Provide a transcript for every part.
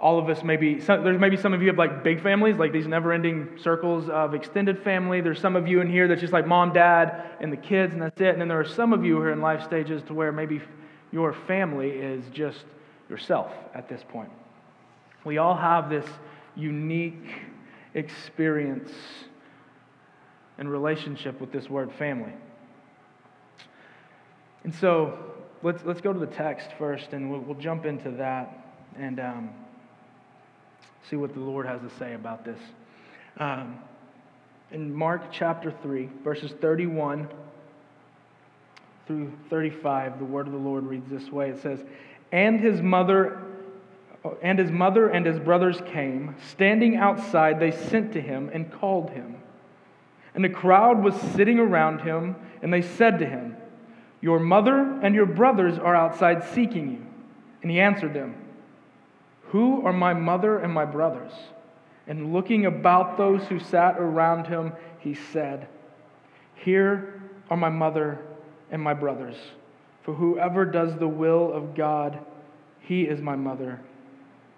all of us maybe some, there's maybe some of you have like big families like these never-ending circles of extended family. There's some of you in here that's just like mom dad and the kids and that's it. And then there are some of you who are in life stages to where maybe your family is just yourself at this point. We all have this unique experience and relationship with this word family. And so let's, let's go to the text first and we'll, we'll jump into that. And um, see what the Lord has to say about this. Um, in Mark chapter 3, verses 31 through 35, the word of the Lord reads this way it says, And his mother. And his mother and his brothers came. Standing outside, they sent to him and called him. And the crowd was sitting around him, and they said to him, Your mother and your brothers are outside seeking you. And he answered them, who are my mother and my brothers? And looking about those who sat around him, he said, Here are my mother and my brothers. For whoever does the will of God, he is my mother.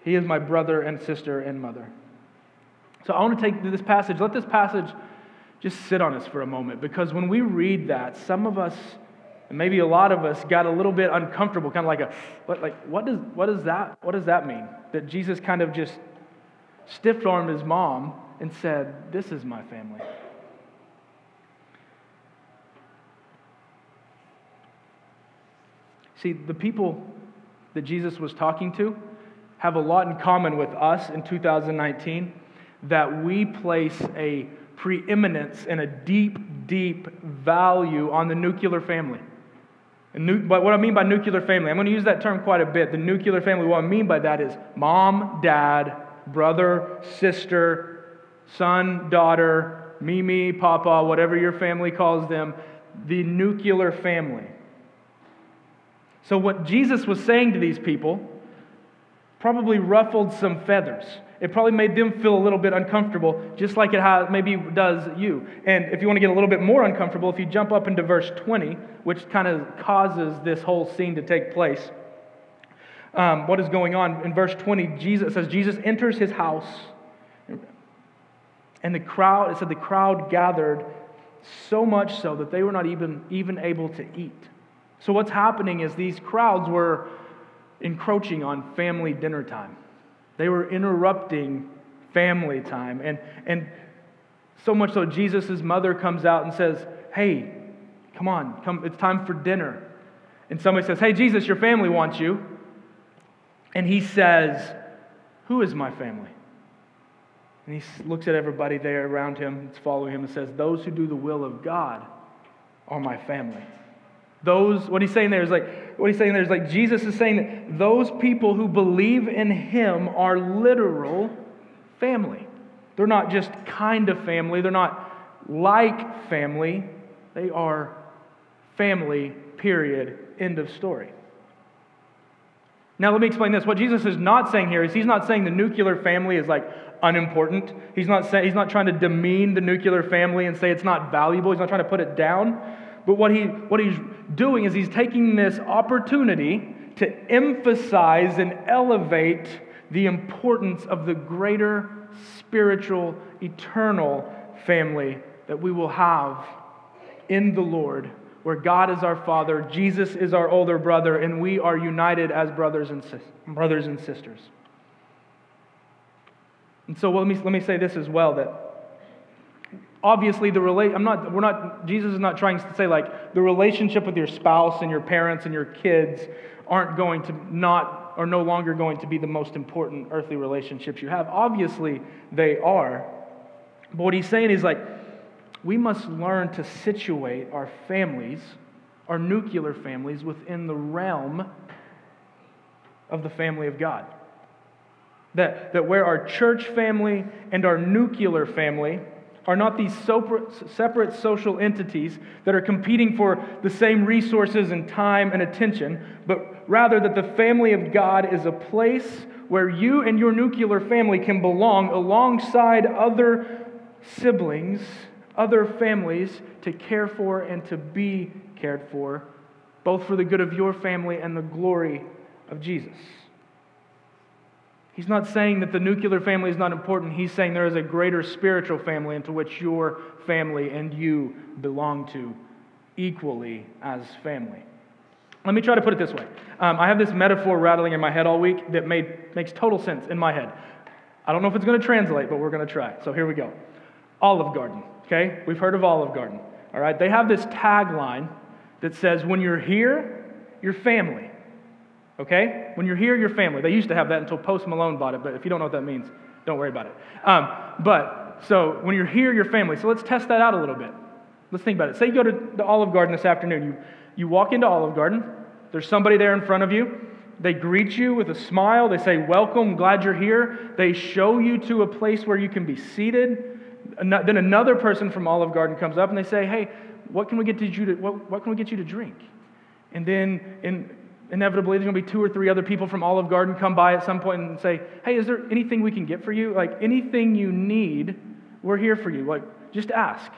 He is my brother and sister and mother. So I want to take this passage, let this passage just sit on us for a moment, because when we read that, some of us and maybe a lot of us got a little bit uncomfortable, kind of like a, what, like, what does, what does that, what does that mean? That Jesus kind of just stiff-armed his mom and said, this is my family. See, the people that Jesus was talking to have a lot in common with us in 2019 that we place a preeminence and a deep, deep value on the nuclear family. But what I mean by nuclear family, I'm going to use that term quite a bit. The nuclear family, what I mean by that is mom, dad, brother, sister, son, daughter, Mimi, Papa, whatever your family calls them, the nuclear family. So, what Jesus was saying to these people probably ruffled some feathers. It probably made them feel a little bit uncomfortable, just like it has, maybe does you. And if you want to get a little bit more uncomfortable, if you jump up into verse 20, which kind of causes this whole scene to take place, um, what is going on? In verse 20, Jesus says, Jesus enters his house, and the crowd, it said the crowd gathered so much so that they were not even, even able to eat. So what's happening is these crowds were encroaching on family dinner time. They were interrupting family time. And, and so much so, Jesus' mother comes out and says, Hey, come on, come, it's time for dinner. And somebody says, Hey, Jesus, your family wants you. And he says, Who is my family? And he looks at everybody there around him, that's following him, and says, Those who do the will of God are my family. Those, what he's saying there is like, what he's saying there is like Jesus is saying that those people who believe in him are literal family. They're not just kind of family, they're not like family, they are family, period. End of story. Now, let me explain this. What Jesus is not saying here is he's not saying the nuclear family is like unimportant. He's not, saying, he's not trying to demean the nuclear family and say it's not valuable. He's not trying to put it down. But what, he, what he's doing is he's taking this opportunity to emphasize and elevate the importance of the greater spiritual, eternal family that we will have in the Lord, where God is our Father, Jesus is our older brother, and we are united as brothers and, brothers and sisters. And so well, let, me, let me say this as well that obviously the relate i'm not we're not jesus is not trying to say like the relationship with your spouse and your parents and your kids aren't going to not are no longer going to be the most important earthly relationships you have. Obviously they are. But what he's saying is like we must learn to situate our families our nuclear families within the realm of the family of god. That, that where our church family and our nuclear family are not these separate social entities that are competing for the same resources and time and attention, but rather that the family of God is a place where you and your nuclear family can belong alongside other siblings, other families to care for and to be cared for, both for the good of your family and the glory of Jesus. He's not saying that the nuclear family is not important. He's saying there is a greater spiritual family into which your family and you belong to equally as family. Let me try to put it this way. Um, I have this metaphor rattling in my head all week that made, makes total sense in my head. I don't know if it's going to translate, but we're going to try. So here we go. Olive Garden, okay? We've heard of Olive Garden, all right? They have this tagline that says, when you're here, you're family. Okay? When you're here, you're family. They used to have that until Post Malone bought it, but if you don't know what that means, don't worry about it. Um, but, so when you're here, you're family. So let's test that out a little bit. Let's think about it. Say you go to the Olive Garden this afternoon. You, you walk into Olive Garden, there's somebody there in front of you. They greet you with a smile. They say, Welcome, glad you're here. They show you to a place where you can be seated. Then another person from Olive Garden comes up and they say, Hey, what can we get you to, what, what can we get you to drink? And then in, inevitably there's going to be two or three other people from Olive Garden come by at some point and say, Hey, is there anything we can get for you? Like anything you need, we're here for you. Like, just ask.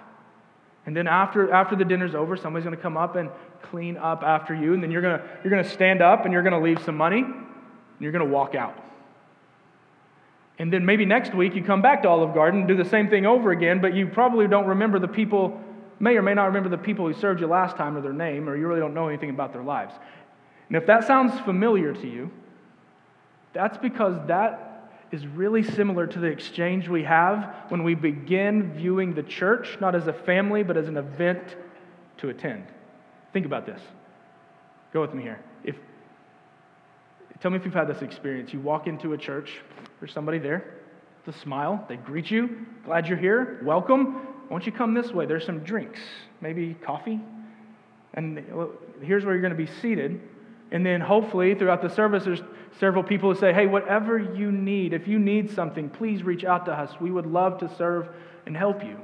And then after, after the dinner's over, somebody's going to come up and clean up after you. And then you're going to, you're going to stand up and you're going to leave some money and you're going to walk out. And then maybe next week you come back to Olive Garden and do the same thing over again, but you probably don't remember the people may or may not remember the people who served you last time or their name, or you really don't know anything about their lives. And if that sounds familiar to you, that's because that is really similar to the exchange we have when we begin viewing the church not as a family, but as an event to attend. Think about this. Go with me here. If, tell me if you've had this experience. You walk into a church, there's somebody there, with a smile, they greet you, glad you're here, welcome. Won't you come this way? There's some drinks, maybe coffee. And here's where you're going to be seated. And then hopefully throughout the service, there's several people who say, hey, whatever you need, if you need something, please reach out to us. We would love to serve and help you.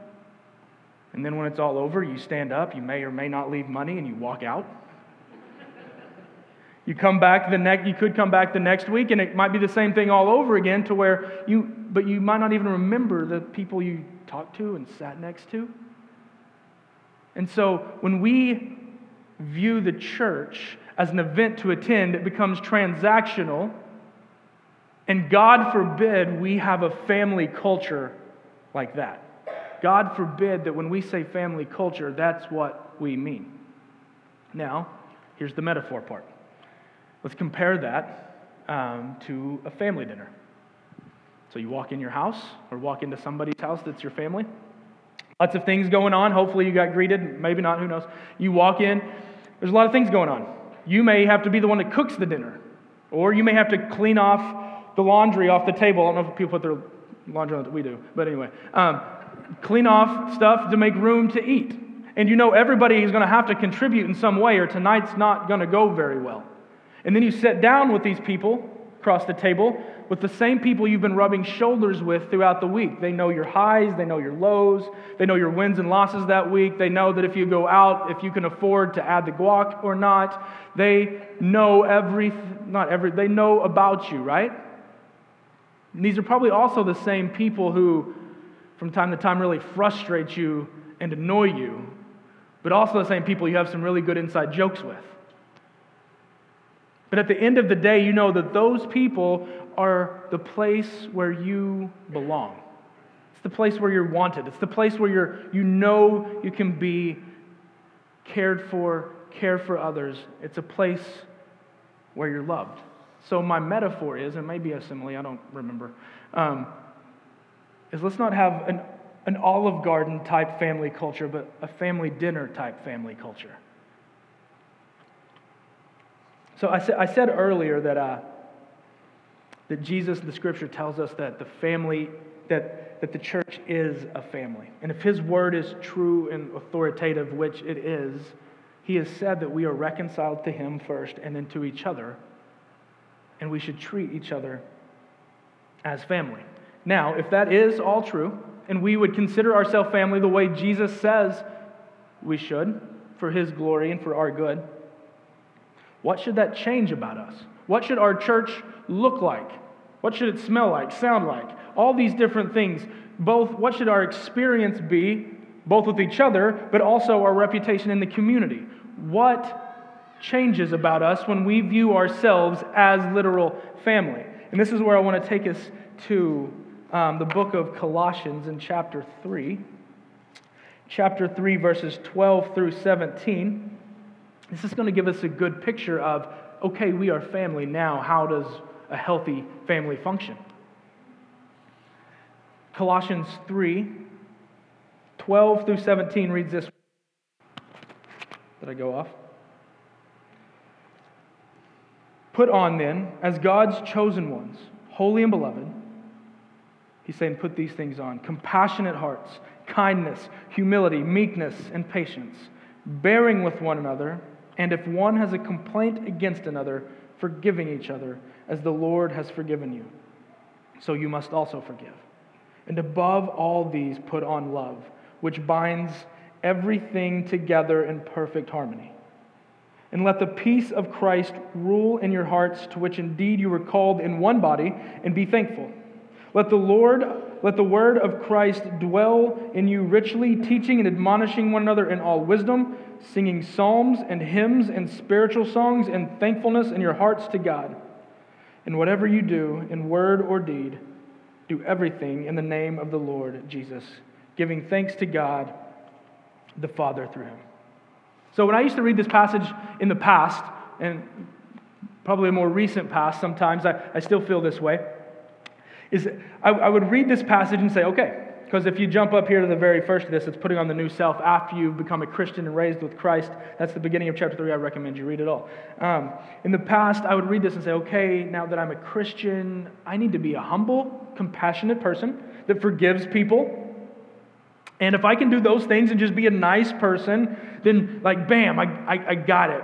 And then when it's all over, you stand up, you may or may not leave money, and you walk out. You come back the next you could come back the next week and it might be the same thing all over again to where you but you might not even remember the people you talked to and sat next to. And so when we view the church as an event to attend, it becomes transactional. And God forbid we have a family culture like that. God forbid that when we say family culture, that's what we mean. Now, here's the metaphor part. Let's compare that um, to a family dinner. So you walk in your house or walk into somebody's house that's your family. Lots of things going on. Hopefully, you got greeted. Maybe not, who knows. You walk in, there's a lot of things going on. You may have to be the one that cooks the dinner, or you may have to clean off the laundry off the table. I don't know if people put their laundry on we do, but anyway. Um, clean off stuff to make room to eat. And you know everybody is going to have to contribute in some way, or tonight's not going to go very well. And then you sit down with these people across the table with the same people you've been rubbing shoulders with throughout the week. They know your highs, they know your lows, they know your wins and losses that week. They know that if you go out, if you can afford to add the guac or not. They know every, not every, they know about you, right? And these are probably also the same people who, from time to time, really frustrate you and annoy you, but also the same people you have some really good inside jokes with. But at the end of the day, you know that those people are the place where you belong. It's the place where you're wanted. It's the place where you're, you know you can be cared for, care for others. It's a place where you're loved. So, my metaphor is, and maybe a simile, I don't remember, um, is let's not have an, an Olive Garden type family culture, but a family dinner type family culture. So, I, sa- I said earlier that. Uh, that Jesus the scripture tells us that the family, that, that the church is a family. And if his word is true and authoritative, which it is, he has said that we are reconciled to him first and then to each other, and we should treat each other as family. Now, if that is all true, and we would consider ourselves family the way Jesus says we should, for his glory and for our good, what should that change about us? What should our church look like? What should it smell like, sound like? All these different things. Both, what should our experience be, both with each other, but also our reputation in the community? What changes about us when we view ourselves as literal family? And this is where I want to take us to um, the book of Colossians in chapter 3. Chapter 3, verses 12 through 17. This is going to give us a good picture of okay, we are family now. How does a healthy family function? Colossians 3, 12 through 17 reads this. Did I go off? Put on then, as God's chosen ones, holy and beloved, he's saying, put these things on compassionate hearts, kindness, humility, meekness, and patience, bearing with one another, and if one has a complaint against another, forgiving each other, as the Lord has forgiven you. So you must also forgive. And above all these, put on love, which binds everything together in perfect harmony. And let the peace of Christ rule in your hearts, to which indeed you were called in one body, and be thankful. Let the Lord, let the word of Christ dwell in you richly, teaching and admonishing one another in all wisdom, singing psalms and hymns and spiritual songs and thankfulness in your hearts to God. And whatever you do, in word or deed, do everything in the name of the Lord Jesus, giving thanks to God the Father through him. So when I used to read this passage in the past, and probably a more recent past sometimes, I, I still feel this way, is I, I would read this passage and say, okay, because if you jump up here to the very first of this, it's putting on the new self after you've become a Christian and raised with Christ. That's the beginning of chapter 3. I recommend you read it all. Um, in the past, I would read this and say, okay, now that I'm a Christian, I need to be a humble, compassionate person that forgives people and if I can do those things and just be a nice person, then, like, bam, I, I, I got it.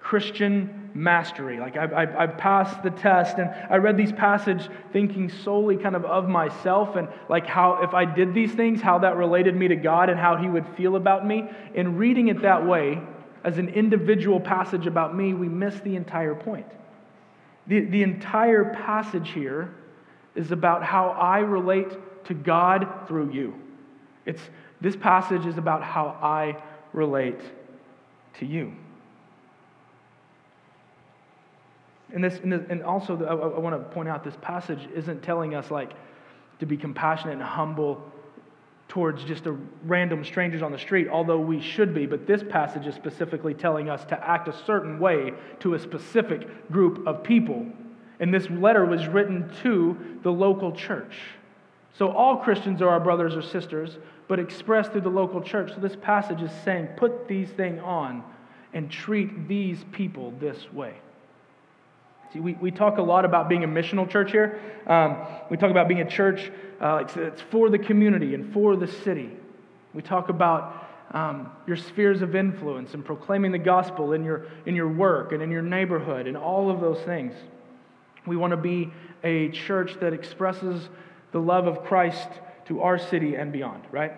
Christian mastery. Like, I, I, I, passed the test, and I read these passages thinking solely kind of of myself and, like, how, if I did these things, how that related me to God and how He would feel about me. And reading it that way, as an individual passage about me, we miss the entire point. The, the entire passage here is about how I relate to God through you. It's, this passage is about how I relate to you. And, this, and, this, and also, I, I want to point out this passage isn't telling us like to be compassionate and humble towards just a random strangers on the street, although we should be. But this passage is specifically telling us to act a certain way to a specific group of people. And this letter was written to the local church. So all Christians are our brothers or sisters, but expressed through the local church. So this passage is saying, put these things on and treat these people this way. See, we, we talk a lot about being a missional church here. Um, we talk about being a church uh, it's, for the community and for the city. We talk about um, your spheres of influence and proclaiming the gospel in your, in your work and in your neighborhood and all of those things. We want to be a church that expresses the love of Christ to our city and beyond, right?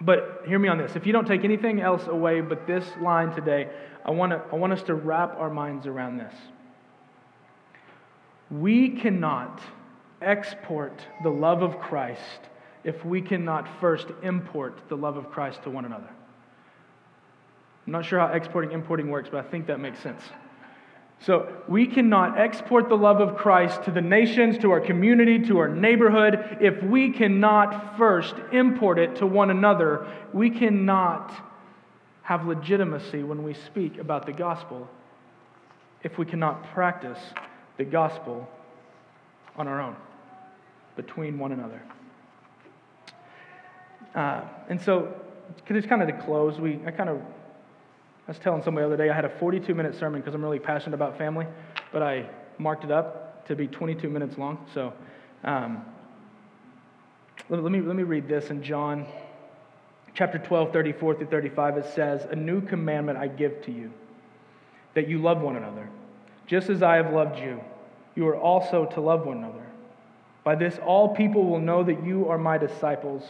But hear me on this. If you don't take anything else away but this line today, I want, to, I want us to wrap our minds around this. We cannot export the love of Christ if we cannot first import the love of Christ to one another. I'm not sure how exporting, importing works, but I think that makes sense. So we cannot export the love of Christ to the nations, to our community, to our neighborhood, if we cannot first import it to one another. We cannot have legitimacy when we speak about the gospel if we cannot practice the gospel on our own, between one another. Uh, and so, just kind of to close, we I kind of I was telling somebody the other day I had a 42 minute sermon because I'm really passionate about family, but I marked it up to be 22 minutes long. So um, let, let, me, let me read this in John chapter 12, 34 through 35. It says, A new commandment I give to you, that you love one another. Just as I have loved you, you are also to love one another. By this, all people will know that you are my disciples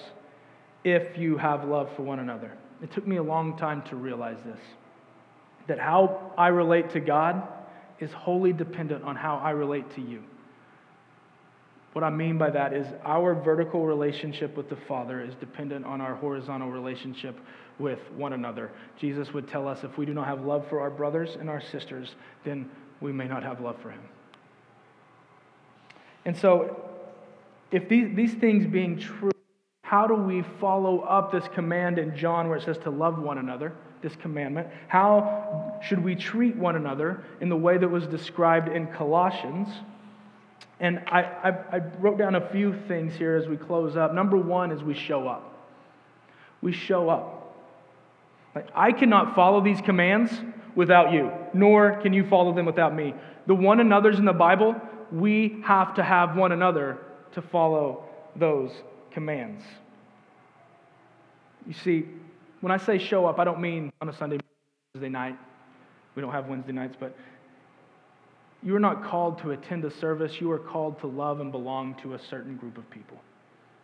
if you have love for one another. It took me a long time to realize this that how I relate to God is wholly dependent on how I relate to you. What I mean by that is our vertical relationship with the Father is dependent on our horizontal relationship with one another. Jesus would tell us if we do not have love for our brothers and our sisters, then we may not have love for Him. And so, if these, these things being true, how do we follow up this command in John where it says to love one another, this commandment? How should we treat one another in the way that was described in Colossians? And I, I, I wrote down a few things here as we close up. Number one is we show up. We show up. Like, I cannot follow these commands without you, nor can you follow them without me. The one another's in the Bible, we have to have one another to follow those commands. You see, when I say show up, I don't mean on a Sunday, Wednesday night. We don't have Wednesday nights, but you are not called to attend a service. You are called to love and belong to a certain group of people.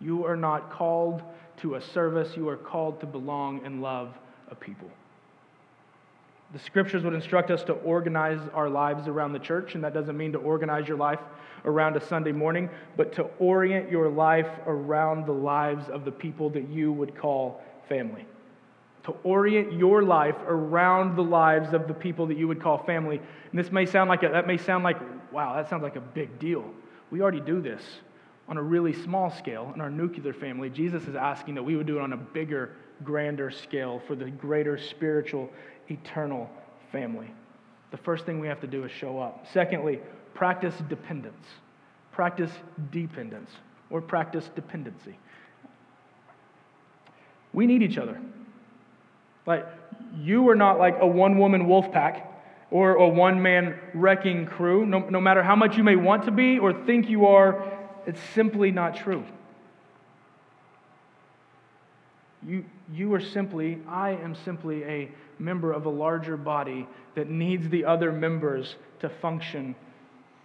You are not called to a service. You are called to belong and love a people. The scriptures would instruct us to organize our lives around the church, and that doesn't mean to organize your life around a Sunday morning, but to orient your life around the lives of the people that you would call family. To orient your life around the lives of the people that you would call family. And this may sound like a, that may sound like, wow, that sounds like a big deal. We already do this on a really small scale in our nuclear family. Jesus is asking that we would do it on a bigger, grander scale for the greater spiritual eternal family. The first thing we have to do is show up. Secondly, practice dependence. Practice dependence or practice dependency. We need each other. Like, you are not like a one woman wolf pack or a one man wrecking crew. No, no matter how much you may want to be or think you are, it's simply not true. You, you are simply, I am simply a member of a larger body that needs the other members to function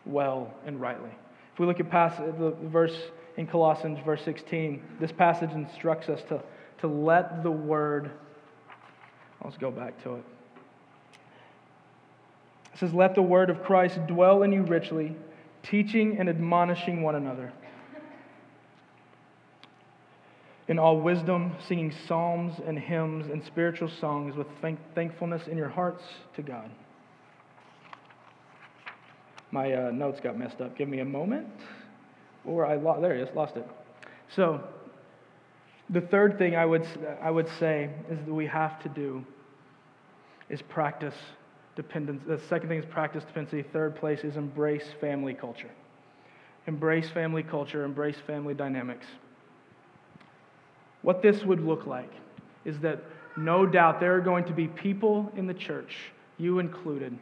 well and rightly. If we look at past, uh, the verse in Colossians, verse 16, this passage instructs us to, to let the word, let's go back to it. It says, Let the word of Christ dwell in you richly, teaching and admonishing one another in all wisdom, singing psalms and hymns and spiritual songs with thank- thankfulness in your hearts to God. My uh, notes got messed up. Give me a moment. Or I lost, there it is, lost it. So, the third thing I would, I would say is that we have to do is practice dependence. The second thing is practice dependency. Third place is embrace family culture. Embrace family culture, embrace family dynamics. What this would look like is that no doubt there are going to be people in the church, you included,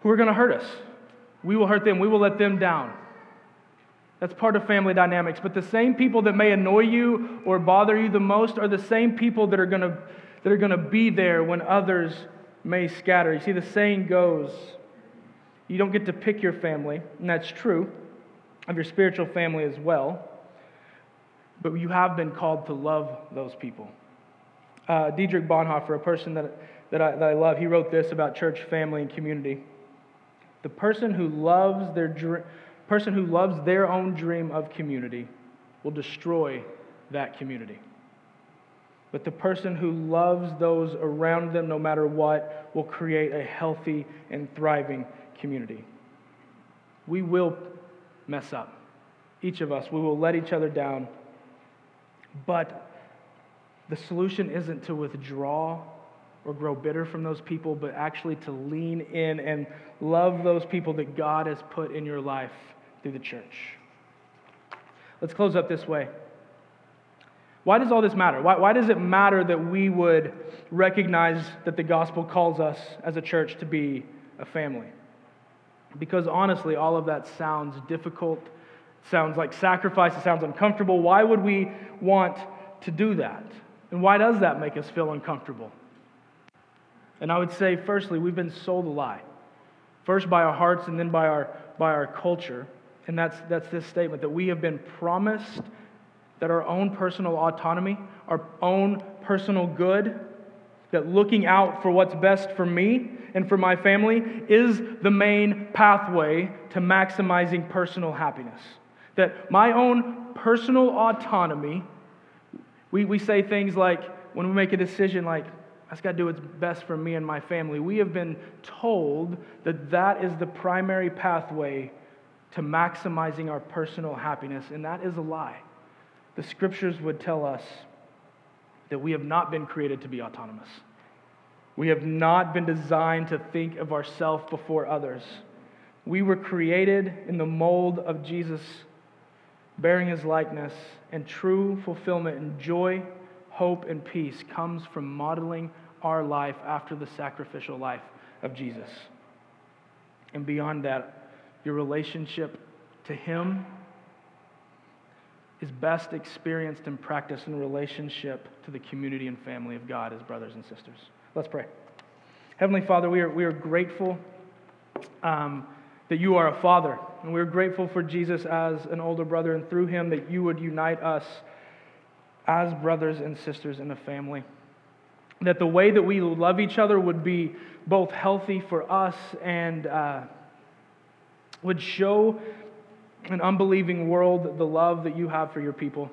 who are going to hurt us. We will hurt them, we will let them down. That's part of family dynamics. But the same people that may annoy you or bother you the most are the same people that are going to, that are going to be there when others may scatter. You see, the saying goes you don't get to pick your family, and that's true of your spiritual family as well but you have been called to love those people. Uh, Dietrich Bonhoeffer, a person that, that, I, that I love, he wrote this about church, family, and community. The person who loves their dr- person who loves their own dream of community will destroy that community. But the person who loves those around them, no matter what, will create a healthy and thriving community. We will mess up. Each of us, we will let each other down. But the solution isn't to withdraw or grow bitter from those people, but actually to lean in and love those people that God has put in your life through the church. Let's close up this way. Why does all this matter? Why, why does it matter that we would recognize that the gospel calls us as a church to be a family? Because honestly, all of that sounds difficult sounds like sacrifice, it sounds uncomfortable. Why would we want to do that? And why does that make us feel uncomfortable? And I would say, firstly, we've been sold a lie. First by our hearts and then by our, by our culture. And that's, that's this statement that we have been promised that our own personal autonomy, our own personal good, that looking out for what's best for me and for my family is the main pathway to maximizing personal happiness. That my own personal autonomy, we, we say things like, when we make a decision like, That's got to do what's best for me and my family. We have been told that that is the primary pathway to maximizing our personal happiness, and that is a lie. The scriptures would tell us that we have not been created to be autonomous. We have not been designed to think of ourselves before others. We were created in the mold of Jesus, bearing his likeness, and true fulfillment and joy, hope, and peace comes from modeling our life after the sacrificial life of Jesus. And beyond that, your relationship to Him is best experienced and practiced in relationship to the community and family of God as brothers and sisters. Let's pray. Heavenly Father, we are, we are grateful um, that you are a father, and we're grateful for Jesus as an older brother, and through him that you would unite us as brothers and sisters in a family that the way that we love each other would be both healthy for us and uh, would show an unbelieving world the love that you have for your people.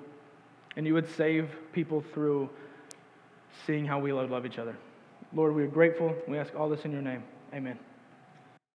And you would save people through seeing how we love each other. Lord, we are grateful. We ask all this in your name. Amen.